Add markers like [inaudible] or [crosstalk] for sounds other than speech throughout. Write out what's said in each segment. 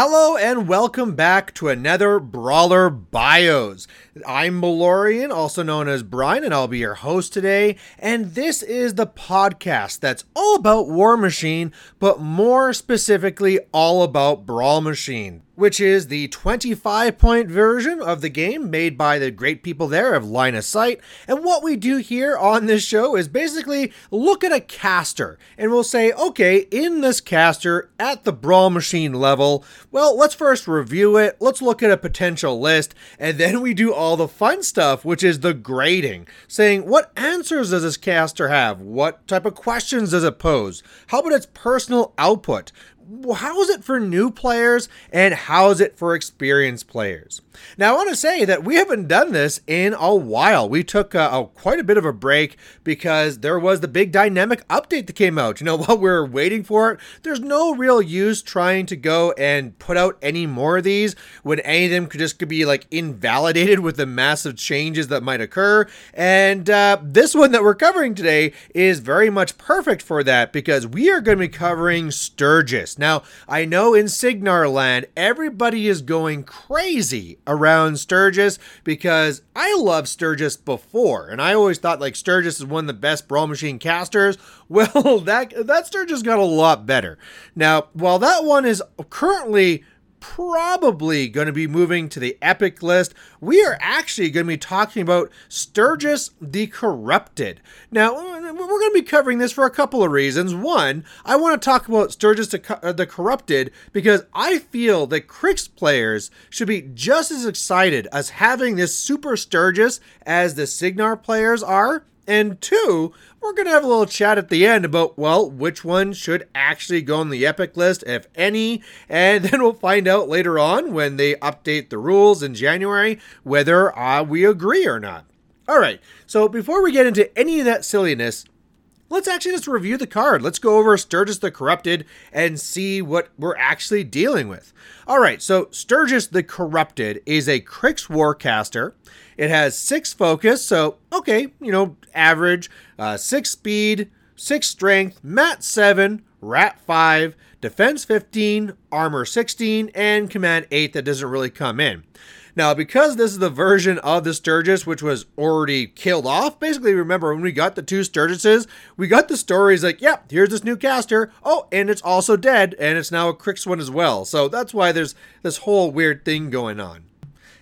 Hello and welcome back to another Brawler Bios. I'm Malorian, also known as Brian, and I'll be your host today. And this is the podcast that's all about Warmachine, but more specifically, all about Brawl Machine which is the 25 point version of the game made by the great people there of Line of Sight. And what we do here on this show is basically look at a caster and we'll say, okay, in this caster at the Brawl Machine level, well, let's first review it, let's look at a potential list, and then we do all the fun stuff, which is the grading, saying what answers does this caster have? What type of questions does it pose? How about its personal output? How is it for new players and how is it for experienced players? Now, I want to say that we haven't done this in a while. We took a, quite a bit of a break because there was the big dynamic update that came out. You know, [laughs] while we are waiting for it, there's no real use trying to go and put out any more of these when any of them could just could be like invalidated with the massive changes that might occur. And uh, this one that we're covering today is very much perfect for that because we are going to be covering Sturgis. Now, I know in Cygnar land, everybody is going crazy around Sturgis because I love Sturgis before, and I always thought like Sturgis is one of the best Brawl Machine casters. [laughs] Well, that that Sturgis got a lot better. Now, while that one is currently probably going to be moving to the epic list. We are actually going to be talking about Sturgis the Corrupted. Now, we're going to be covering this for a couple of reasons. One, I want to talk about Sturgis uh, the Corrupted because I feel that Cryx players should be just as excited as having this Super Sturgis as the Cygnar players are. And two, we're going to have a little chat at the end about, well, which one should actually go on the Epic list, if any. And [laughs] then we'll find out later on when they update the rules in January whether uh, we agree or not. All right, so before we get into any of that silliness, let's actually just review the card. Let's go over Sturgis the Corrupted and see what we're actually dealing with. All right, so Sturgis the Corrupted is a Cryx Warcaster. It has six focus, so okay, you know, average, uh, six speed, six strength, mat seven, rat five, defense 15, armor 16, and command 8 that doesn't really come in. Now, because this is the version of the Sturgis which was already killed off, basically, remember when we got the two Sturgises, we got the stories like, yep, yeah, here's this new caster. Oh, and it's also dead, and it's now a Cryx one as well. So that's why there's this whole weird thing going on.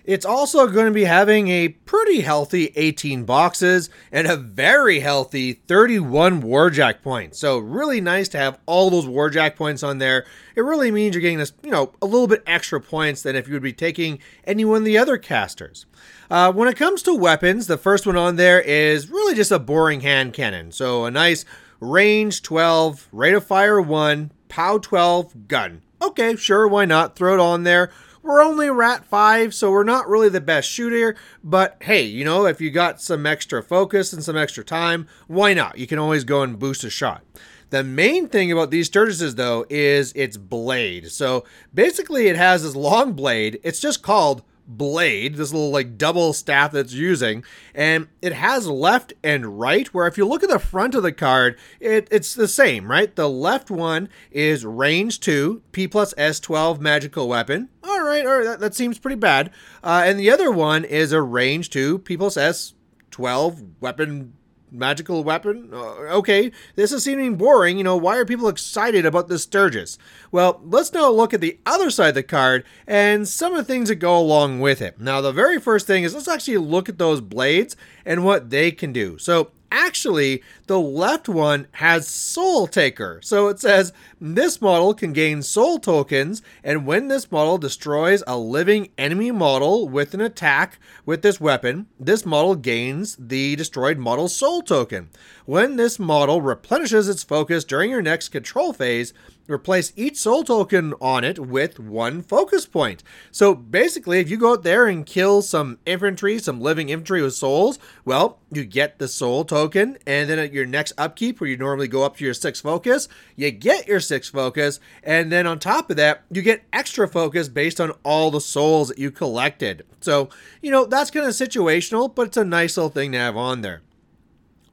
It's also going to be having a pretty healthy 18 boxes and a very healthy 31 Warjack points. So really nice to have all those Warjack points on there. It really means you're getting this, you know, a little bit extra points than if you would be taking any one of the other casters. Uh, when it comes to weapons, the first one on there is really just a boring hand cannon. So a nice range 12, rate of fire 1, POW 12 gun. Okay, sure, why not? Throw it on there. We're only rat 5, so we're not really the best shooter, but hey, you know, if you got some extra focus and some extra time, why not? You can always go and boost a shot. The main thing about these Sturgises, though, is its blade. So basically, it has this long blade. It's just called blade, this little like double staff that's using, and it has left and right. Where if you look at the front of the card, it, it's the same, right? The left one is range two, P plus S twelve magical weapon. All right, all right, that, that seems pretty bad. Uh, and the other one is a range two, P plus S twelve weapon magical weapon? Uh, okay, this is seeming boring. You know, why are people excited about the Sturgis? Well, let's now look at the other side of the card and some of the things that go along with it. Now, the very first thing is let's actually look at those blades and what they can do. So, Actually, the left one has Soul Taker. So it says this model can gain soul tokens, and when this model destroys a living enemy model with an attack with this weapon, this model gains the destroyed model's soul token. When this model replenishes its focus during your next control phase, replace each soul token on it with one focus point. So basically, if you go out there and kill some infantry, some living infantry with souls, well, you get the soul token, and then at your next upkeep, where you normally go up to your six focus, you get your six focus, and then on top of that, you get extra focus based on all the souls that you collected. So, you know, that's kind of situational, but it's a nice little thing to have on there.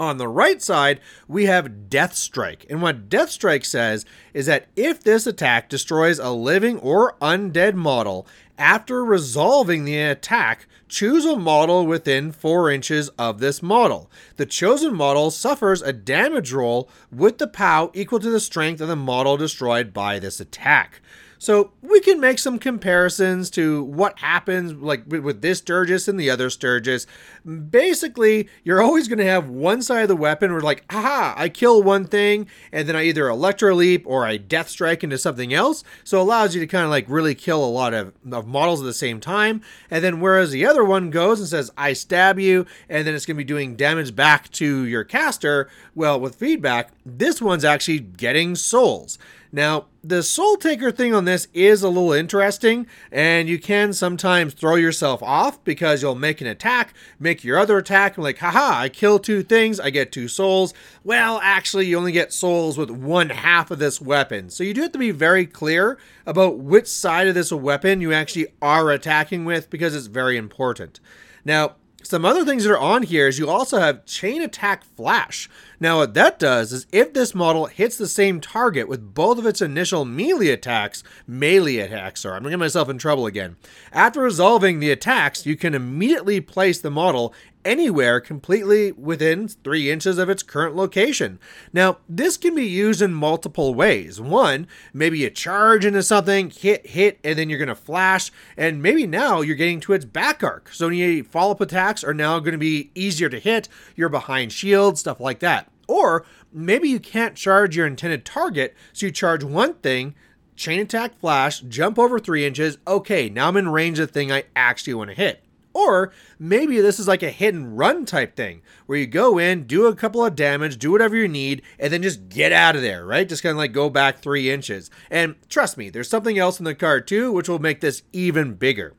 On the right side, we have Death Strike. And what Death Strike says is that if this attack destroys a living or undead model, after resolving the attack, choose a model within 4 inches of this model. The chosen model suffers a damage roll with the POW equal to the strength of the model destroyed by this attack. So we can make some comparisons to what happens like with this Sturgis and the other Sturgis. Basically, you're always going to have one side of the weapon where like, aha, I kill one thing and then I either electro leap or I death strike into something else. So it allows you to kind of like really kill a lot of, of models at the same time. And then whereas the other one goes and says, I stab you, and then it's going to be doing damage back to your caster, well, with feedback, this one's actually getting souls. Now, the Soul Taker thing on this is a little interesting, and you can sometimes throw yourself off because you'll make an attack, make your other attack, and like, haha, I kill two things, I get two souls. Well, actually, you only get souls with one half of this weapon. So you do have to be very clear about which side of this weapon you actually are attacking with because it's very important. Now, some other things that are on here is you also have chain attack flash. Now what that does is if this model hits the same target with both of its initial melee attacks, melee attacks, sorry, I'm gonna get myself in trouble again. After resolving the attacks, you can immediately place the model anywhere completely within three inches of its current location. Now, this can be used in multiple ways. One, maybe you charge into something, hit, hit, and then you're going to flash, and maybe now you're getting to its back arc. So any follow up attacks are now going to be easier to hit, you're behind shield, stuff like that. Or maybe you can't charge your intended target, so you charge one thing, chain attack flash, jump over three inches. Okay, now I'm in range of the thing I actually want to hit. Or maybe this is like a hit and run type thing where you go in, do a couple of damage, do whatever you need, and then just get out of there, right? Just kind of like go back three inches. And trust me, there's something else in the card too, which will make this even bigger.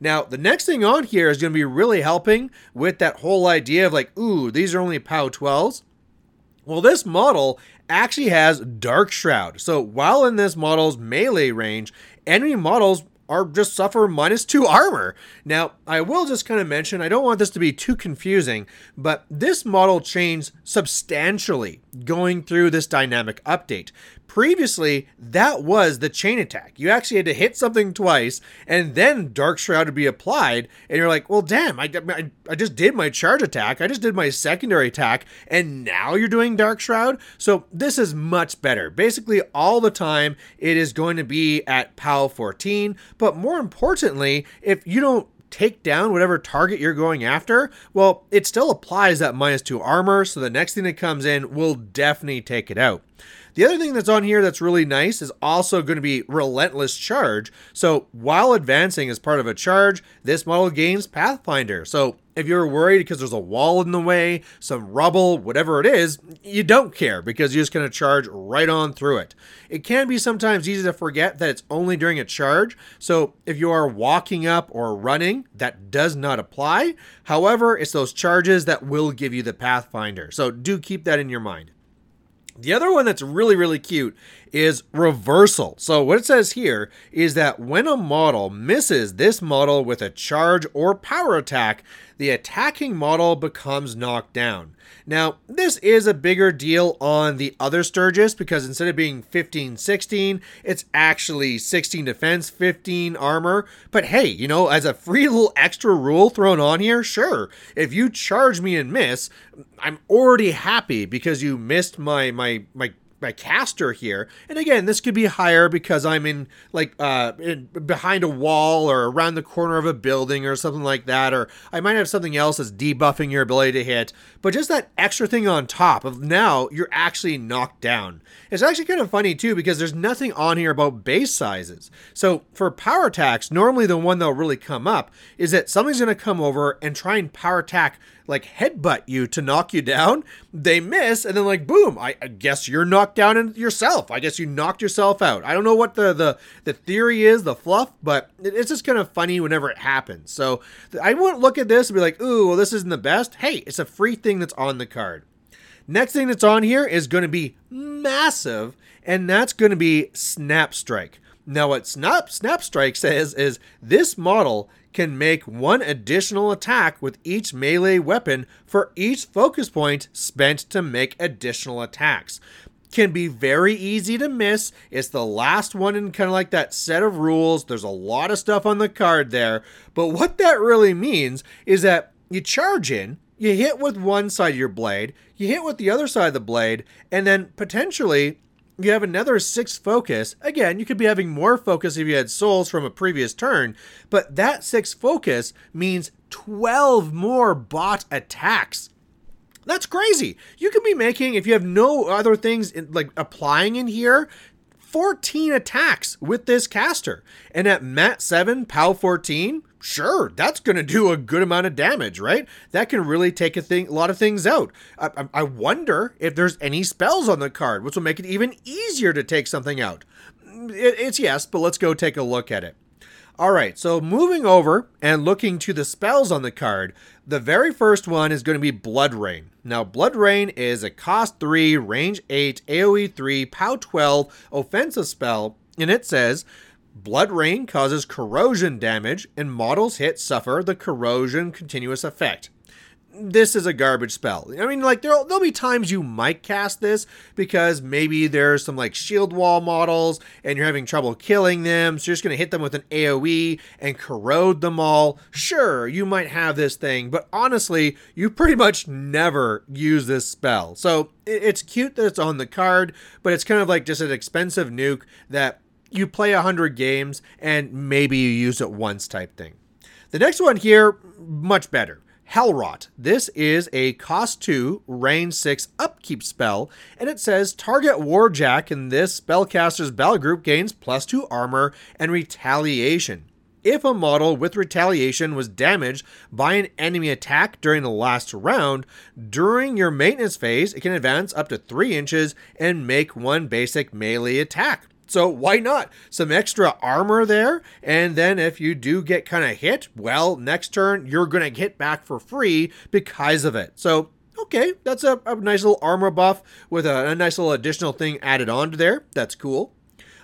Now, the next thing on here is going to be really helping with that whole idea of like, ooh, these are only POW 12s. Well, this model actually has Dark Shroud. So while in this model's melee range, enemy models are just suffer minus two armor. Now, I will just kind of mention, I don't want this to be too confusing, but this model changed substantially going through this dynamic update. Previously, that was the chain attack. You actually had to hit something twice, and then Dark Shroud would be applied, and you're like, well, damn, I, I, I just did my charge attack, I just did my secondary attack, and now you're doing Dark Shroud? So this is much better. Basically, all the time, it is going to be at POW 14, but more importantly, if you don't take down whatever target you're going after, well, it still applies that minus two armor, so the next thing that comes in will definitely take it out. The other thing that's on here that's really nice is also going to be Relentless Charge. So while advancing as part of a charge, this model gains Pathfinder. So if you're worried because there's a wall in the way, some rubble, whatever it is, you don't care because you're just going to charge right on through it. It can be sometimes easy to forget that it's only during a charge. So if you are walking up or running, that does not apply. However, it's those charges that will give you the Pathfinder. So do keep that in your mind. The other one that's really, really cute is reversal. So, what it says here is that when a model misses this model with a charge or power attack, the attacking model becomes knocked down. Now, this is a bigger deal on the other Sturgis because instead of being 15 16, it's actually 16 defense, 15 armor. But hey, you know, as a free [laughs] little extra rule thrown on here, sure, if you charge me and miss, I'm already happy because you missed my my my my caster here. And again, this could be higher because I'm in like uh in, behind a wall or around the corner of a building or something like that or I might have something else that's debuffing your ability to hit. But just that extra thing on top of now you're actually knocked down. It's actually kind of funny too because there's nothing on here about base sizes. So for power attacks, normally the one that'll really come up is that something's going to come over and try and power attack like headbutt you to knock you down. They miss, and then like boom, I, I guess you're knocked down yourself. I guess you knocked yourself out. I don't know what the the the theory is, the fluff, but it's just kind of funny whenever it happens. So I wouldn't look at this and be like, ooh, well, this isn't the best. Hey, it's a free thing that's on the card. Next thing that's on here is going to be massive, and that's going to be Snap Strike. Now, what Snap Snap Strike says is this model can make one additional attack with each melee weapon for each focus point spent to make additional attacks. Can be very easy to miss. It's the last one in kind of like that set of rules. There's a lot of stuff on the card there. But what that really means is that you charge in, you hit with one side of your blade, you hit with the other side of the blade, and then potentially you have another six focus. Again, you could be having more focus if you had souls from a previous turn, but that six focus means 12 more bot attacks. That's crazy. You could be making, if you have no other things in, like applying in here, 14 attacks with this caster. And at Mat 7, POW 14, sure, that's going to do a good amount of damage, right? That can really take a thing, a lot of things out. I, I wonder if there's any spells on the card, which will make it even easier to take something out. Mm, it, it's yes, but let's go take a look at it. All right, so moving over and looking to the spells on the card, the very first one is going to be Blood Rain. Now, Blood Rain is a cost 3, range 8, AoE 3, POW 12 offensive spell, and it says Blood Rain causes corrosion damage, and models hit suffer the corrosion continuous effect. This is a garbage spell. I mean, like, there'll, there'll be times you might cast this because maybe there's some, like, shield wall models and you're having trouble killing them, so you're just going to hit them with an AoE and corrode them all. Sure, you might have this thing, but honestly, you pretty much never use this spell. So it's cute that it's on the card, but it's kind of like just an expensive nuke that you play 100 games and maybe you use it once type thing. The next one here, much better. Hellrot. This is a cost 2, range 6 upkeep spell, and it says target warjack in this spellcaster's battle group gains plus 2 armor and retaliation. If a model with retaliation was damaged by an enemy attack during the last round, during your maintenance phase, it can advance up to 3 inches and make one basic melee attack. So why not? Some extra armor there. And then if you do get kind of hit, well, next turn you're going to get back for free because of it. So, okay, that's a, a nice little armor buff with a, a nice little additional thing added onto there. That's cool.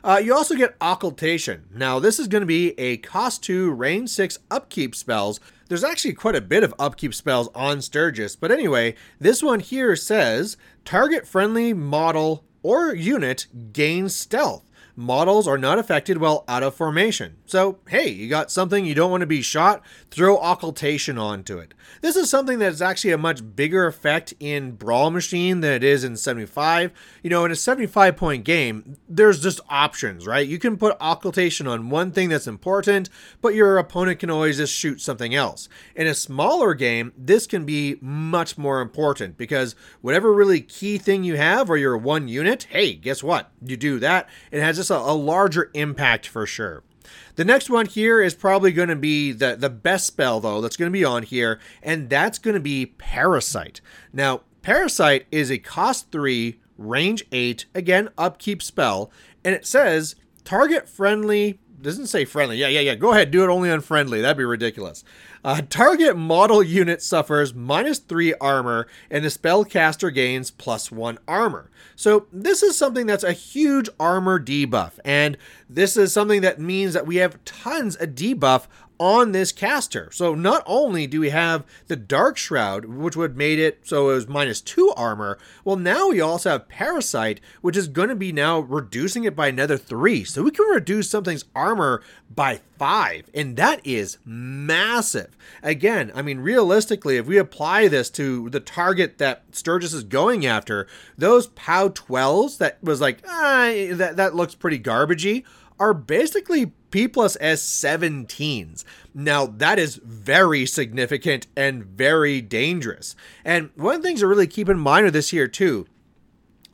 Uh, you also get Occultation. Now, this is going to be a cost 2, range 6 upkeep spells. There's actually quite a bit of upkeep spells on Sturgis, but anyway, this one here says target friendly model or unit gains stealth models are not affected while out of formation. So, hey, you got something you don't want to be shot, throw occultation onto it. This is something that is actually a much bigger effect in Brawl Machine than it is in 75. You know, in a 75 point game, there's just options, right? You can put occultation on one thing that's important, but your opponent can always just shoot something else. In a smaller game, this can be much more important because whatever really key thing you have or your one unit, hey, guess what? You do that, it has just a, a larger impact for sure. The next one here is probably going to be the, the best spell, though, that's going to be on here, and that's going to be Parasite. Now, Parasite is a cost 3, range 8, again, upkeep spell, and it says target friendly doesn't say friendly. Yeah, yeah, yeah. Go ahead, do it only on friendly. That'd be ridiculous. Uh, target model unit suffers minus three armor, and the spellcaster gains plus one armor. So this is something that's a huge armor debuff, and this is something that means that we have tons of debuff on this caster. So not only do we have the Dark Shroud, which would made it so it was minus two armor, well now we also have Parasite, which is going to be now reducing it by another three. So we can reduce something's armor by five, and that is massive. Again, I mean, realistically, if we apply this to the target that Sturgis is going after, those POW 12s that was like, ah, that, that looks pretty garbagey are basically P plus S 17s. Now, that is very significant and very dangerous. And one of the things to really keep in mind with this here, too,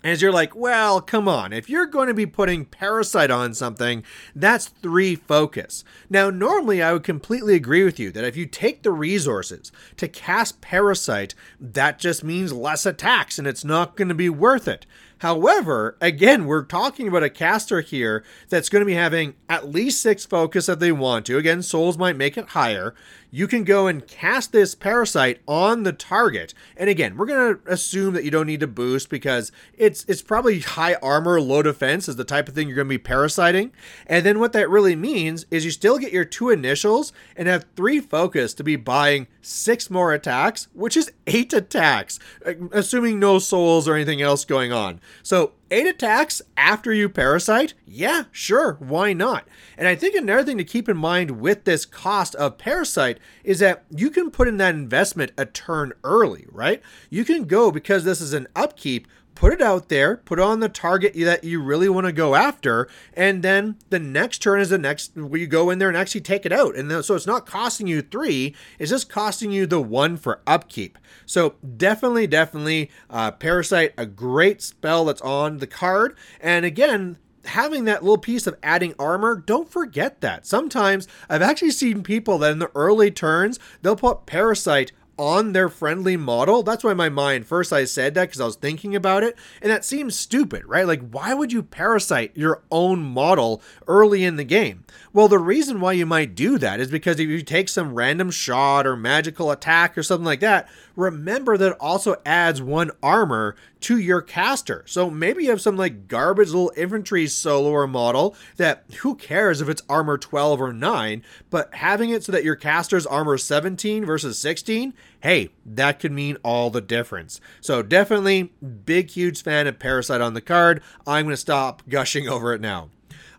is you're like, well, come on. If you're going to be putting Parasite on something, that's three focus. Now, normally I would completely agree with you that if you take the resources to cast Parasite, that just means less attacks and it's not going to be worth it. However, again, we're talking about a caster here that's going to be having at least six focus if they want to. Again, souls might make it higher you can go and cast this parasite on the target. And again, we're going to assume that you don't need to boost because it's it's probably high armor, low defense is the type of thing you're going to be parasiting. And then what that really means is you still get your two initials and have three focus to be buying six more attacks, which is eight attacks, uh, assuming no souls or anything else going on. So eight attacks after you parasite? Yeah, sure, why not? And I think another thing to keep in mind with this cost of parasite is that you can put in that investment a turn early, right? You can go because this is an upkeep put it out there, put on the target that you really want to go after, and then the next turn is the next where you go in there and actually take it out. And so it's not costing you three, it's just costing you the one for upkeep. So definitely, definitely, uh, Parasite, a great spell that's on the card. And again, having that little piece of adding armor, don't forget that. Sometimes I've actually seen people that in the early turns, they'll put Parasite on their friendly model. That's why my mind first I said that because I was thinking about it, and that seems stupid, right? Like, why would you parasite your own model early in the game? Well, the reason why you might do that is because if you take some random shot or magical attack or something like that, remember that it also adds one armor to your caster. So maybe you have some like garbage little infantry solo or model that who cares if it's armor 12 or 9, but having it so that your caster's armor 17 versus 16, hey, that could mean all the difference. So definitely big huge fan of Parasite on the card. I'm going to stop gushing over it now.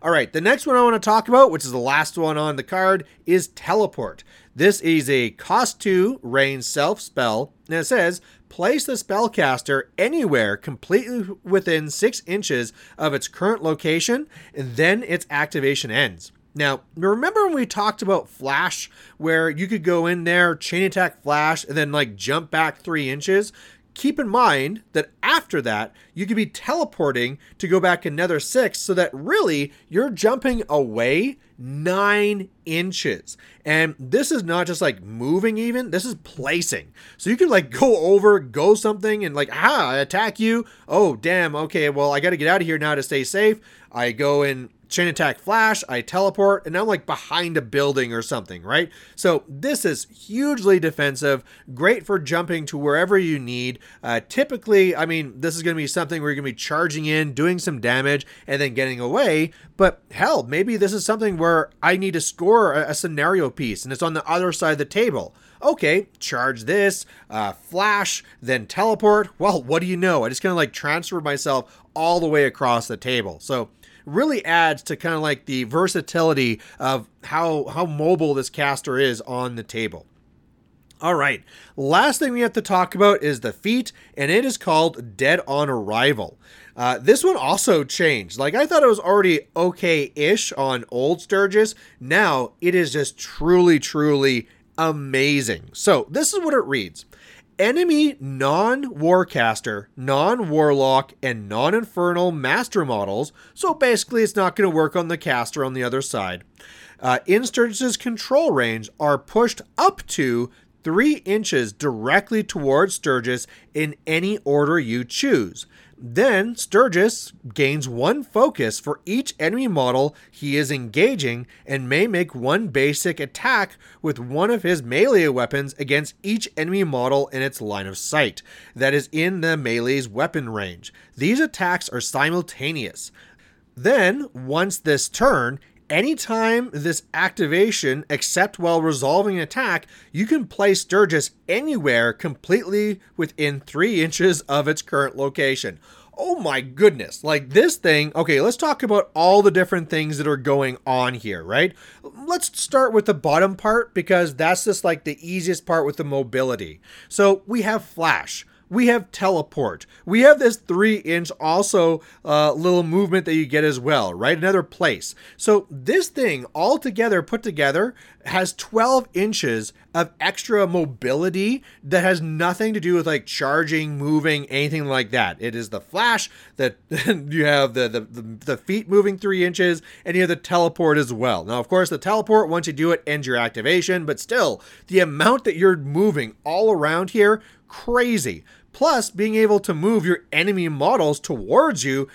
All right, the next one I want to talk about, which is the last one on the card, is Teleport. This is a cost 2 range self spell, and it says place the spellcaster anywhere completely within 6 inches of its current location, and then its activation ends. Now, remember when we talked about Flash, where you could go in there, chain attack Flash, and then like jump back three inches? Keep in mind that after that, you could be teleporting to go back another six, so that really you're jumping away nine inches. And this is not just like moving, even, this is placing. So you can like go over, go something, and like, ah, I attack you. Oh, damn, okay, well, I got to get out of here now to stay safe. I go and chain attack flash, I teleport, and I'm like behind a building or something, right? So this is hugely defensive, great for jumping to wherever you need. Uh, typically, I mean, this is going to be something where you're going to be charging in, doing some damage, and then getting away. But hell, maybe this is something where I need to score a, a scenario piece and it's on the other side of the table okay, charge this, uh, flash, then teleport. Well, what do you know? I just kind of like transferred myself all the way across the table. So really adds to kind of like the versatility of how how mobile this caster is on the table. All right, last thing we have to talk about is the feat, and it is called Dead on Arrival. Uh, this one also changed. Like I thought it was already okay-ish on old Sturgis. Now it is just truly, truly amazing. So this is what it reads enemy non warcaster, non warlock, and non infernal master models, so basically it's not going to work on the caster on the other side. Uh, control range are pushed up to 3 inches directly towards Sturgis in any order you choose. Then Sturgis gains one focus for each enemy model he is engaging and may make one basic attack with one of his melee weapons against each enemy model in its line of sight that is in the melee's weapon range. These attacks are simultaneous. Then, once this turn, anytime this activation, except while resolving an attack, you can place Sturgis anywhere completely within three inches of its current location. Oh my goodness. Like this thing, okay, let's talk about all the different things that are going on here, right? Let's start with the bottom part because that's just like the easiest part with the mobility. So we have Flash we have teleport. We have this three inch also uh, little movement that you get as well, right? Another place. So this thing all together put together has 12 inches of extra mobility that has nothing to do with like charging, moving, anything like that. It is the flash that [laughs] you have the, the, the, the feat moving three inches and you have the teleport as well. Now, of course, the teleport, once you do it, ends your activation, but still, the amount that you're moving all around here, crazy. Plus, being able to move your enemy models towards you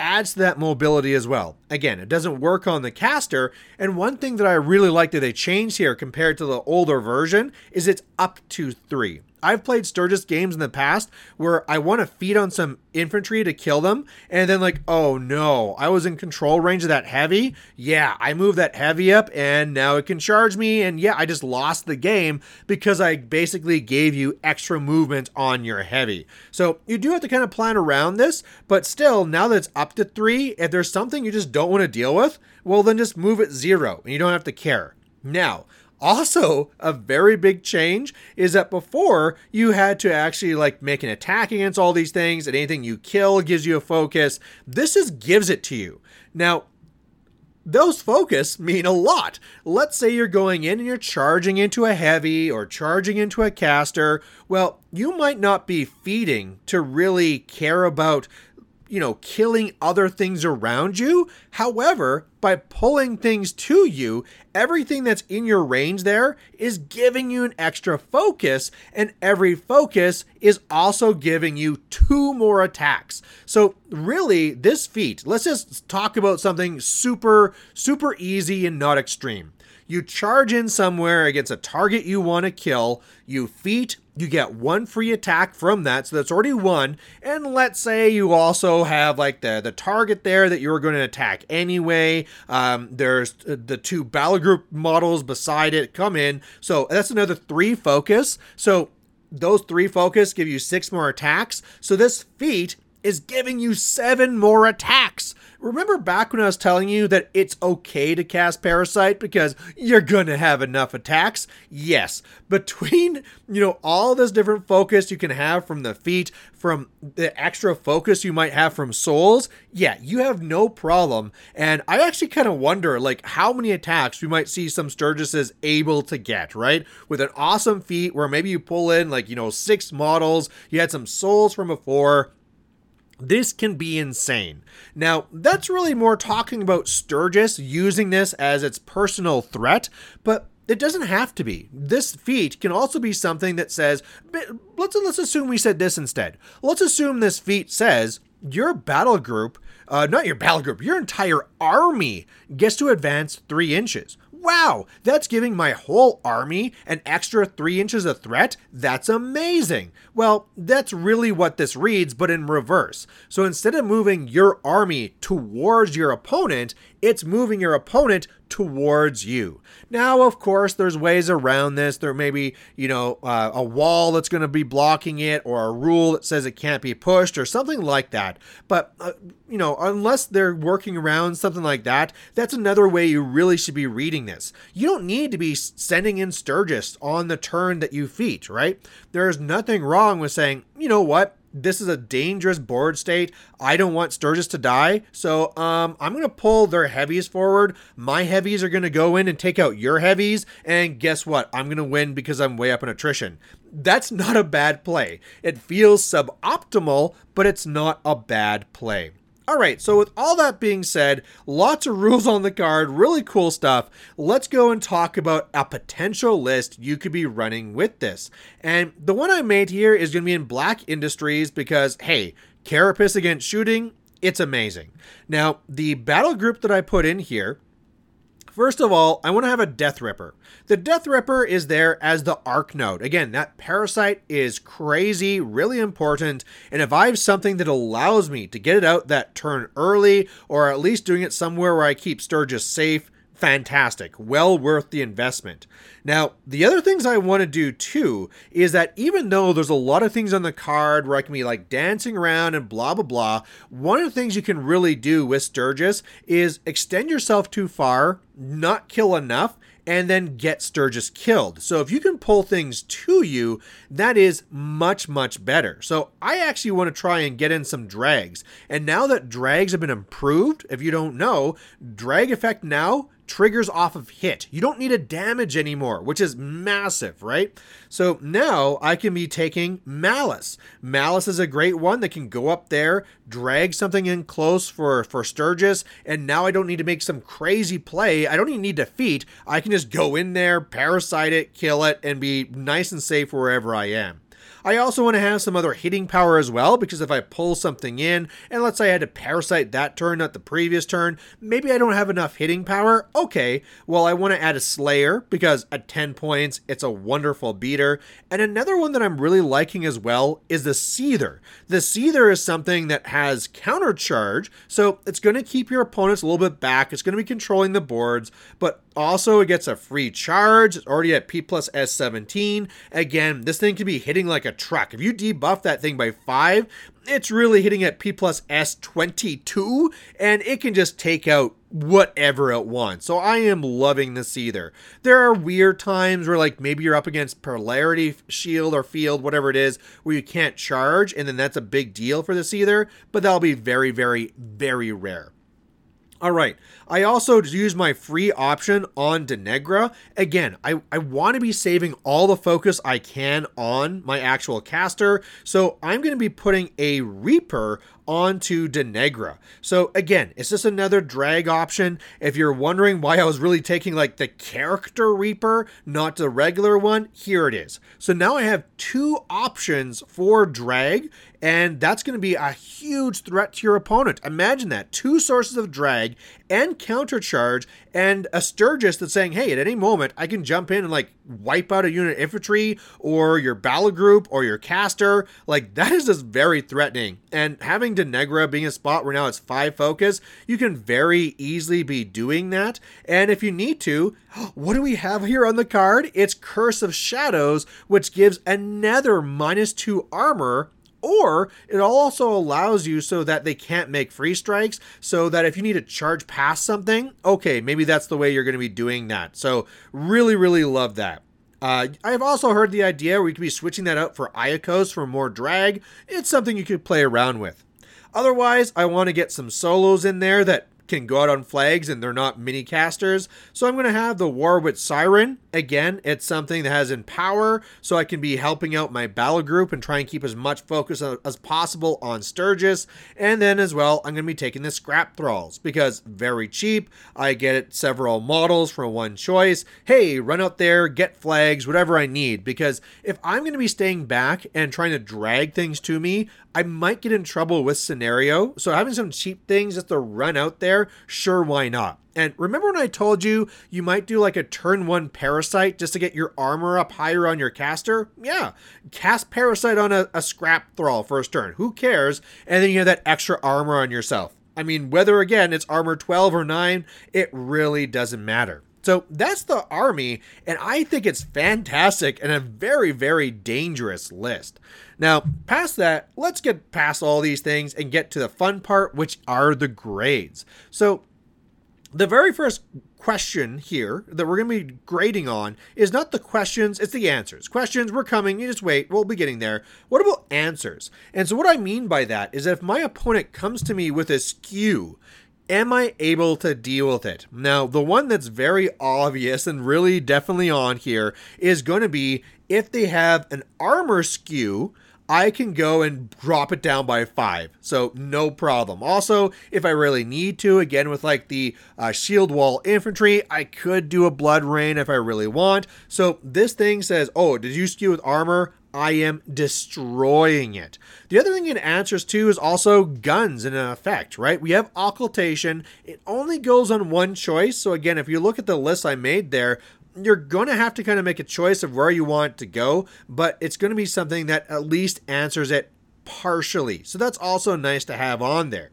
adds to that mobility as well. Again, it doesn't work on the caster, and one thing that I really like that they changed here compared to the older version is it's up to three. I've played Sturgis games in the past where I want to feed on some infantry to kill them, and then like, oh no, I was in control range of that heavy. Yeah, I moved that heavy up, and now it can charge me, and yeah, I just lost the game because I basically gave you extra movement on your heavy. So you do have to kind of plan around this, but still, now that it's up to three, if there's something you just don't want to deal with, well then just move it zero, and you don't have to care. Now, also, a very big change is that before you had to actually like make an attack against all these things, and anything you kill gives you a focus. This just gives it to you. Now, those focus mean a lot. Let's say you're going in and you're charging into a heavy or charging into a caster. Well, you might not be feeding to really care about you know, killing other things around you. However, by pulling things to you, everything that's in your range there is giving you an extra focus, and every focus is also giving you two more attacks. So, really, this feat, let's just talk about something super, super easy and not extreme. You charge in somewhere against a target you want to kill, you feat, you get one free attack from that, so that's already one. And let's say you also have like the the target there that you're going to attack anyway. Um, there's the two battle group models beside it come in, so that's another three focus. So those three focus give you six more attacks. So this feat is giving you seven more attacks. Remember back when I was telling you that it's okay to cast Parasite because you're gonna have enough attacks? Yes. Between, you know, all this different focus you can have from the feat, from the extra focus you might have from souls, yeah, you have no problem. And I actually kind of wonder, like, how many attacks we might see some Sturgises able to get, right? With an awesome feat where maybe you pull in, like, you know, six models, you had some souls from before, this can be insane. Now, that's really more talking about Sturgis using this as its personal threat, but it doesn't have to be. This feat can also be something that says, let's let's assume we said this instead. Let's assume this feat says your battle group, uh, not your battle group, your entire army gets to advance three inches. Wow, that's giving my whole army an extra three inches of threat? That's amazing. Well, that's really what this reads, but in reverse. So instead of moving your army towards your opponent, it's moving your opponent towards you. Now, of course, there's ways around this. There may be, you know, uh, a wall that's going to be blocking it, or a rule that says it can't be pushed, or something like that. But, uh, you know, unless they're working around something like that, that's another way you really should be reading this. You don't need to be sending in Sturgis on the turn that you feat, right? There's nothing wrong with saying, you know what? This is a dangerous board state. I don't want Sturgis to die, so um, I'm gonna pull their heavies forward. My heavies are gonna go in and take out your heavies, and guess what? I'm gonna win because I'm way up in attrition. That's not a bad play. It feels suboptimal, but it's not a bad play. All right, so with all that being said, lots of rules on the card, really cool stuff. Let's go and talk about a potential list you could be running with this. And the one I made here is going to be in Black Industries because, hey, Carapace against shooting, it's amazing. Now, the battle group that I put in here First of all, I want to have a Deathripper. The Deathripper is there as the arc node. Again, that parasite is crazy, really important, and if I have something that allows me to get it out that turn early, or at least doing it somewhere where I keep Sturgis safe, fantastic, well worth the investment. Now, the other things I want to do too is that even though there's a lot of things on the card where I can be like dancing around and blah blah blah, one of the things you can really do with Sturgis is extend yourself too far, not kill enough, and then get Sturgis killed. So if you can pull things to you, that is much, much better. So I actually want to try and get in some drags. And now that drags have been improved, if you don't know, drag effect now triggers off of hit. You don't need a damage anymore, which is massive, right? So now I can be taking Malice. Malice is a great one that can go up there, drag something in close for, for Sturgis, and now I don't need to make some crazy play. I don't even need defeat. I can just go in there, parasite it, kill it, and be nice and safe wherever I am. I also want to have some other hitting power as well, because if I pull something in, and let's say I had to parasite that turn, not the previous turn, maybe I don't have enough hitting power. Okay, well, I want to add a Slayer, because at 10 points, it's a wonderful beater. And another one that I'm really liking as well is the Seether. The Seether is something that has counter charge, so it's going to keep your opponents a little bit back. It's going to be controlling the boards, but also it gets a free charge. It's already at P plus S17. Again, this thing can be hitting like a truck. If you debuff that thing by 5, it's really hitting at P plus S22, and it can just take out whatever it wants. So I am loving this Seether. There are weird times where like maybe you're up against polarity shield or field, whatever it is, where you can't charge, and then that's a big deal for this Seether, but that'll be very, very, very rare. All right. I also use my free option on Deneghra. Again, I, I want to be saving all the focus I can on my actual caster. So I'm going to be putting a Reaper onto Deneghra. So again, it's just another drag option. If you're wondering why I was really taking like the character Reaper, not the regular one, here it is. So now I have two options for drag, and that's going to be a huge threat to your opponent. Imagine that two sources of drag and countercharge, and a Sturgis that's saying, hey, at any moment, I can jump in and like wipe out a unit infantry or your battle group or your caster. Like, that is just very threatening. And having Deneghra being a spot where now it's five focus, you can very easily be doing that. And if you need to, [gasps] what do we have here on the card? It's Curse of Shadows, which gives another minus two armor or it also allows you so that they can't make free strikes so that if you need to charge past something okay maybe that's the way you're going to be doing that so really really love that uh, I've also heard the idea where you could be switching that out for Iacos for more drag. It's something you could play around with. Otherwise, I want to get some solos in there that can go out on flags and they're not mini casters. So I'm going to have the Warwitch Siren. Again, it's something that has in power, so I can be helping out my battle group and try and keep as much focus as possible on Sturgis. And then as well, I'm going to be taking the Scrap Thralls because very cheap. I get several models for one choice. Hey, run out there, get flags, whatever I need. Because if I'm going to be staying back and trying to drag things to me, I might get in trouble with scenario. So having some cheap things just to run out there, sure, why not? And remember when I told you you might do like a turn one parasite just to get your armor up higher on your caster? Yeah, cast parasite on a, a scrap thrall first turn. Who cares? And then you have that extra armor on yourself. I mean, whether again it's armor 12 or 9, it really doesn't matter. So that's the army, and I think it's fantastic and a very, very dangerous list. Now, past that, let's get past all these things and get to the fun part, which are the grades. So, the very first question here that we're going to be grading on is not the questions, it's the answers. Questions, we're coming, you just wait, we'll be getting there. What about answers? And so, what I mean by that is that if my opponent comes to me with a skew, am I able to deal with it? Now, the one that's very obvious and really definitely on here is going to be if they have an armor skew I can go and drop it down by five. So no problem. Also, if I really need to, again with like the uh, shield wall infantry, I could do a blood rain if I really want. So this thing says, oh, did you skew with armor? I am destroying it. The other thing it answers to is also guns in effect, right? We have occultation. It only goes on one choice. So again, if you look at the list I made there, you're going to have to kind of make a choice of where you want to go, but it's going to be something that at least answers it partially. So that's also nice to have on there.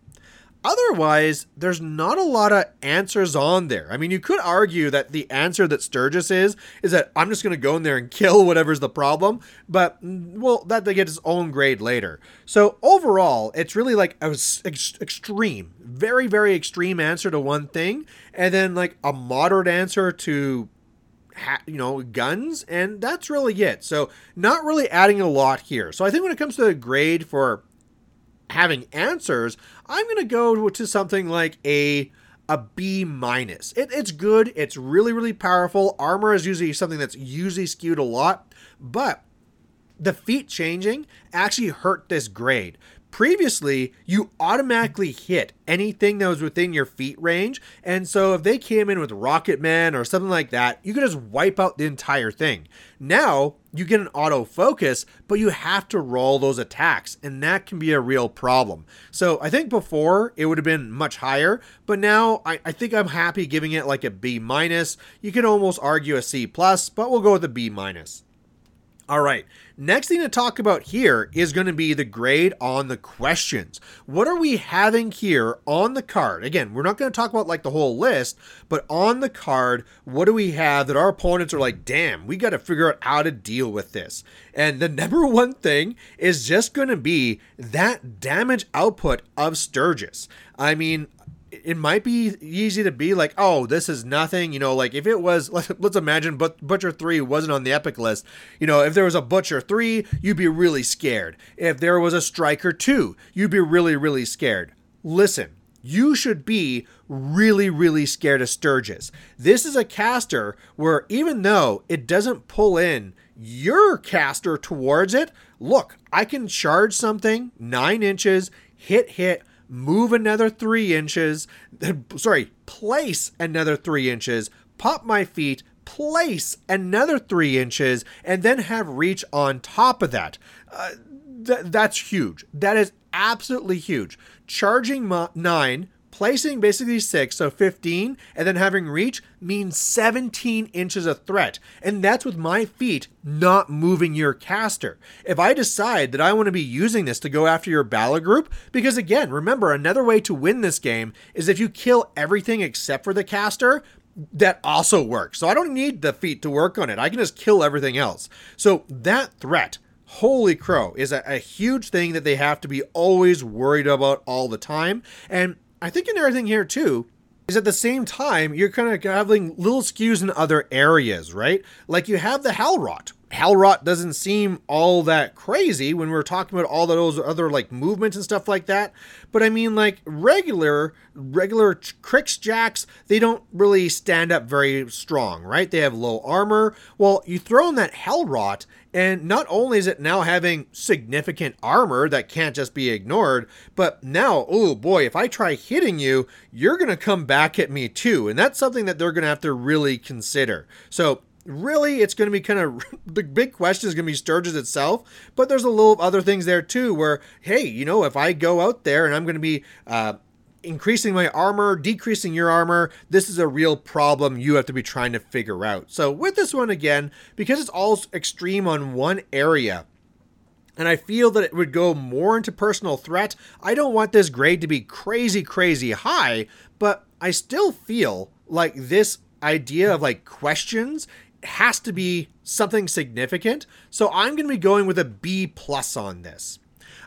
Otherwise, there's not a lot of answers on there. I mean, you could argue that the answer that Sturgis is is that I'm just going to go in there and kill whatever's the problem, but mm, well, that they get its own grade later. So overall, it's really like a ex- extreme, very very extreme answer to one thing, and then like a moderate answer to ha- you know, guns, and that's really it. So, not really adding a lot here. So, I think when it comes to the grade for having answers, I'm going to go to something like a a B minus. It, it's good. It's really really powerful. Armor is usually something that's usually skewed a lot, but the feat changing actually hurt this grade previously you automatically hit anything that was within your feat range. And so if they came in with Rocket Man or something like that, you could just wipe out the entire thing. Now you get an autofocus, but you have to roll those attacks, and that can be a real problem. So I think before it would have been much higher, but now I, I think I'm happy giving it like a B minus. You can almost argue a C plus, but we'll go with a B minus. All right. Next thing to talk about here is going to be the grade on the questions. What are we having here on the card? Again, we're not going to talk about like the whole list, but on the card, what do we have that our opponents are like, damn, we got to figure out how to deal with this? And the [laughs] number one thing is just going to be that damage output of Sturgis. I mean, it might be easy to be like, oh, this is nothing. You know, like if it was, [laughs] let's imagine but Butcher 3 wasn't on the epic list. You know, if there was a Butcher 3, you'd be really scared. If there was a Stryker 2, you'd be really, really scared. Listen, you should be really, really scared of Sturgis. This is a caster where even though it doesn't pull in your caster towards it, look, I can charge something nine inches, hit, hit move another three inches, sorry, place another three inches, pop my feat, place another three inches, and then have reach on top of that. Uh, th- that's huge. That is absolutely huge. Charging mo- nine, Placing basically six, so 15, and then having reach means 17 inches of threat. And that's with my feat not moving your caster. If I decide that I want to be using this to go after your battle group, because again, remember, another way to win this game is if you kill everything except for the caster, that also works. So I don't need the feat to work on it. I can just kill everything else. So that threat holy crow is a, a, huge thing that they have to be always worried about all the time and I think another thing here too is at the same time you're kind of having little skews in other areas, right? Like you have the Hellrot. Hellrot doesn't seem all that crazy when we're talking about all those other like movements and stuff like that. But I mean, like regular regular Cryx Jacks, they don't really stand up very strong, right? They have low armor. Well, you throw in that Hellrot, and not only is it now having significant armor that can't just be ignored, but now, oh boy, if I try hitting you, you're going to come back at me too. And that's something that they're going to have to really consider. So, really, it's going to be kind of [laughs] the big question is going to be Sturgis itself, but there's a little other things there too where, hey, you know, if I go out there and I'm going to be, uh, increasing my armor, decreasing your armor, this is a real problem you have to be trying to figure out. So with this one again, because it's all extreme on one area, and I feel that it would go more into personal threat, I don't want this grade to be crazy, crazy high, but I still feel like this idea of like questions has to be something significant. So I'm going to be going with a B plus on this.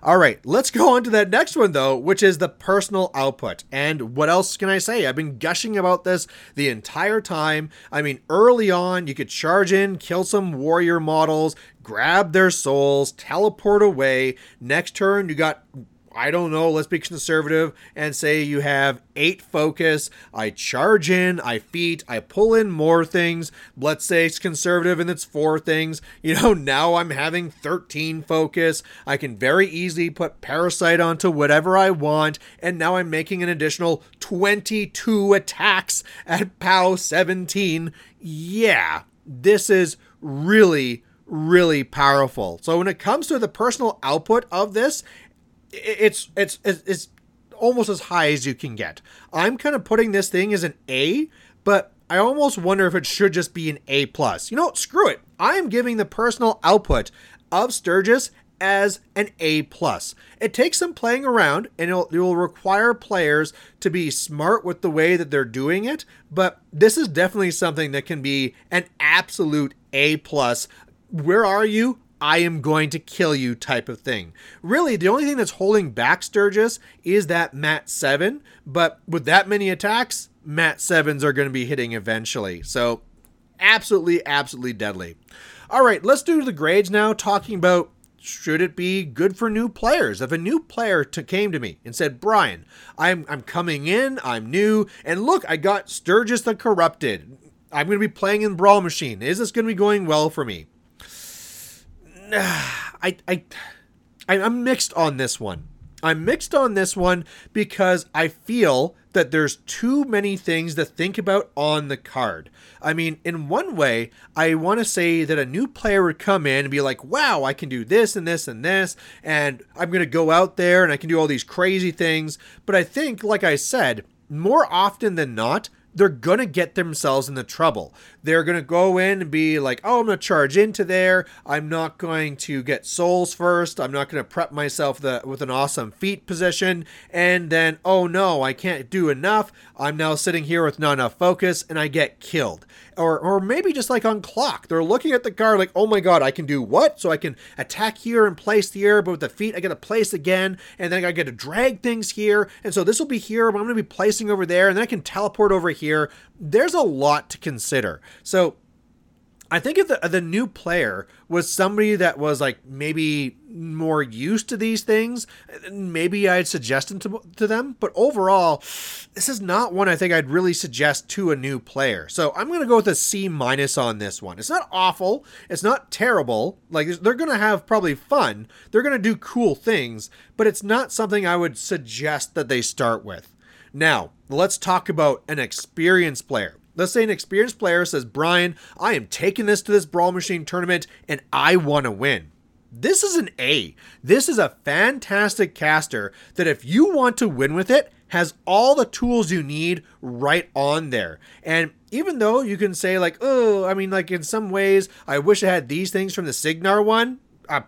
All right, let's go on to that next one though, which is the personal output. And what else can I say? I've been gushing about this the entire time. I mean, early on, you could charge in, kill some warrior models, grab their souls, teleport away. Next turn, you got I don't know, let's be conservative and say you have eight focus. I charge in, I feat, I pull in more things. Let's say it's conservative and it's four things. [laughs] You know, now I'm having 13 focus. I can very easily put parasite onto whatever I want. And now I'm making an additional 22 attacks at POW 17. Yeah, this is really really powerful. So when it comes to the personal output of this, it's it's it's almost as high as you can get. I'm kind of putting this thing as an A, but I almost wonder if it should just be an A plus. You know, screw it. I'm giving the personal output of Sturgis as an A plus. It takes some playing around, and it'll, it will require players to be smart with the way that they're doing it. But this is definitely something that can be an absolute A plus. Where are you? I am going to kill you type of thing. Really, the only thing that's holding back Sturgis is that Mat 7, but with that many attacks, Mat 7s are going to be hitting eventually. So, absolutely, absolutely deadly. All right, let's do the grades now, talking about should it be good for new players? If a new player t- came to me and said, Brian, I'm, I'm coming in, I'm new, and look, I got Sturgis the Corrupted. I'm going to be playing in Brawl Machine. Is this going to be going well for me? [sighs] I I I'm mixed on this one. I'm mixed on this one because I feel that there's too many things to think about on the card. I mean, in one way, I want to say that a new player would come in and be like, wow, I can do this and this and this, and I'm going to go out there and I can do all these crazy things. But I think, like I said, more often than not, they're going to get themselves into trouble. They're going to go in and be like, oh, I'm going to charge into there. I'm not going to get souls first. I'm not going to prep myself the, with an awesome feat position. And then, oh no, I can't do enough. I'm now sitting here with not enough focus and I get killed. Or, or maybe just like on clock, they're looking at the card like, oh my god, I can do what? So I can attack here and place here, but with the feat, I get to place again. And then I get to drag things here. And so this will be here, but I'm going to be placing over there. And then I can teleport over here. There's a lot to consider. So I think if the, uh, the new player was somebody that was like maybe more used to these things, maybe I'd suggest them to, to them. But overall, this is not one I think I'd really suggest to a new player. So I'm going to go with a C minus on this one. It's not awful. It's not terrible. Like they're going to have probably fun. They're going to do cool things, but it's not something I would suggest that they start with. Now, let's talk about an experienced player. Let's say an experienced player says, Brian, I am taking this to this Brawl Machine tournament and I want to win. This is an A. This is a fantastic caster that if you want to win with it, has all the tools you need right on there. And even though you can say, like, oh, I mean, like in some ways, I wish I had these things from the Cygnar one. Uh,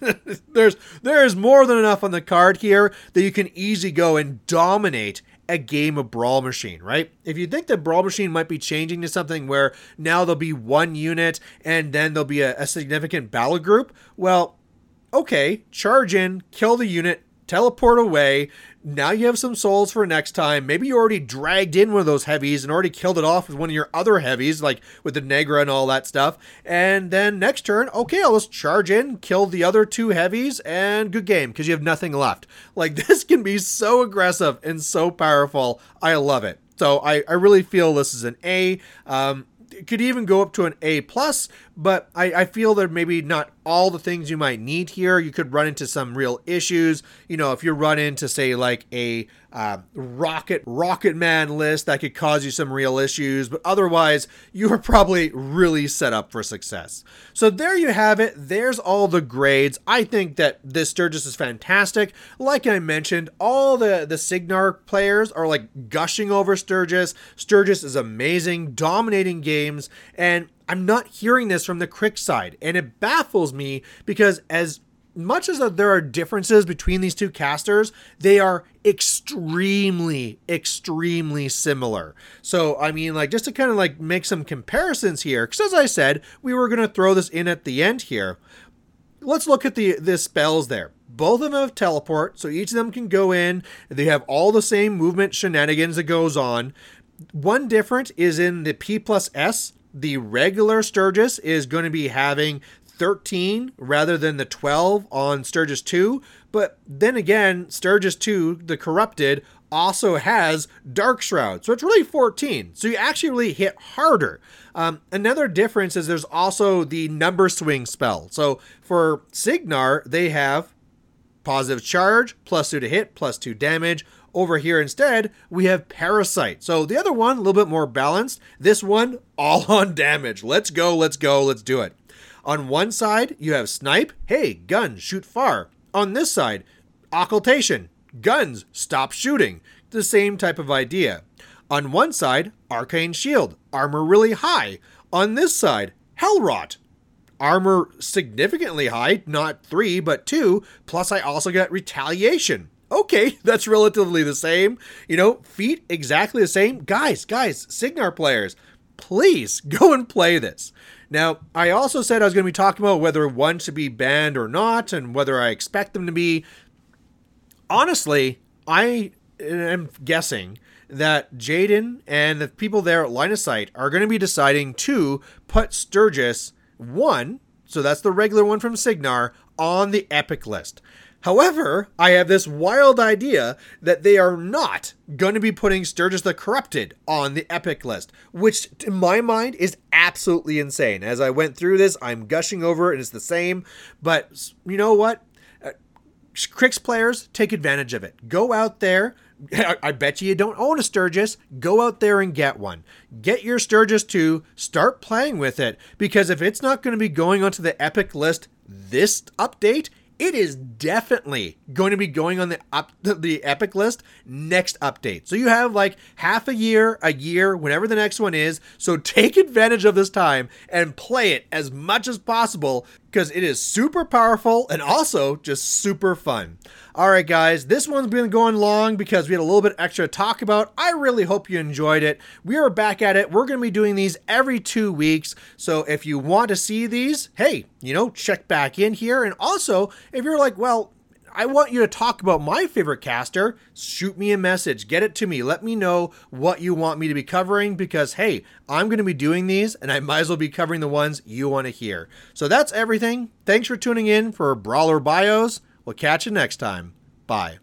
[laughs] there's there's more than enough on the card here that you can easily go and dominate a game of Brawl Machine, right? If you think that Brawl Machine might be changing to something where now there'll be one unit and then there'll be a, a significant battle group, well, okay, charge in, kill the unit, teleport away. Now you have some souls for next time. Maybe you already dragged in one of those heavies and already killed it off with one of your other heavies, like with Deneghra and all that stuff. And then next turn, okay, I'll just charge in, kill the other two heavies, and good game because you have nothing left. [laughs] Like this can be so aggressive and so powerful. I love it. So I, I really feel this is an A. Um, it could even go up to an A plus, but I, I feel that maybe not all the things you might need here. You could run into some real issues. You know, if you run into say like a uh, rocket rocket man list, that could cause you some real issues. But otherwise, you are probably really set up for success. So there you have it. There's all the grades. I think that this Sturgis is fantastic. Like I mentioned, all the the Cygnar players are like gushing over Sturgis. Sturgis is amazing, dominating games, and I'm not hearing this from the Cryx side, and it baffles me because as much as there are differences between these two casters, they are extremely, extremely similar. So, I mean, like, just to kind of like make some comparisons here, because as I said, we were going to throw this in at the end here. Let's look at the the spells there. Both of them have teleport, so each of them can go in. They have all the same movement shenanigans that goes on. One different is in the P plus S the regular Sturgis is going to be having 13 rather than the 12 on Sturgis 2. But then again, Sturgis 2, the corrupted, also has Dark Shroud. So it's really 14. So you actually really hit harder. Um, another difference is there's also the number swing spell. So for Cygnar, they have positive charge, plus 2 to hit, plus 2 damage, over here instead, we have Parasite. So the other one, a little bit more balanced. This one, all [laughs] on damage. Let's go, let's go, let's do it. On one side, you have Snipe. Hey, gun, shoot far. On this side, Occultation. Guns, stop shooting. The same type of idea. On one side, Arcane Shield. Armor really high. On this side, Hellrot armor significantly high, not three, but two. Plus, I also got retaliation okay, [laughs] that's relatively the same. You know, feat exactly the same. Guys, guys, Cygnar players, please [laughs] go and play this. Now, I also said I was going to be talking about whether one should be banned or not and whether I expect them to be. Honestly, I am guessing that Jaden and the people there at Line of Sight are going to be deciding to put Sturgis 1, so that's the regular one from Cygnar, on the Epic list. However, I have this wild idea that they are not going to be putting Sturgis the Corrupted on the epic list, which in my mind is absolutely insane. As I went through this, I'm gushing over it and it's the same. But you know what? Uh, Cryx players, take advantage of it. Go out there. [laughs] I bet you you don't own a Sturgis. Go out there and get one. Get your Sturgis 2, start playing with it, because if it's not going to be going onto the Epic list this update, it is definitely going to be going on the up the epic list next update. So you have like half a year, a year, whenever the next one is. So take advantage of this time and play it as much as possible because it is super powerful and also just super fun. All right, guys, this one's been going long because we had a little bit extra to talk about. I really hope you enjoyed it. We are back at it. We're going to be doing these every two weeks. So if you want to see these, hey, you know, check back in here. And also, if you're like, well, I want you to talk about my favorite caster. Shoot me a message. Get it to me. Let me know what you want me to be covering because, hey, I'm going to be doing these and I might as well be covering the ones you want to hear. So that's everything. Thanks for tuning in for Brawler Bios. We'll catch you next time. Bye.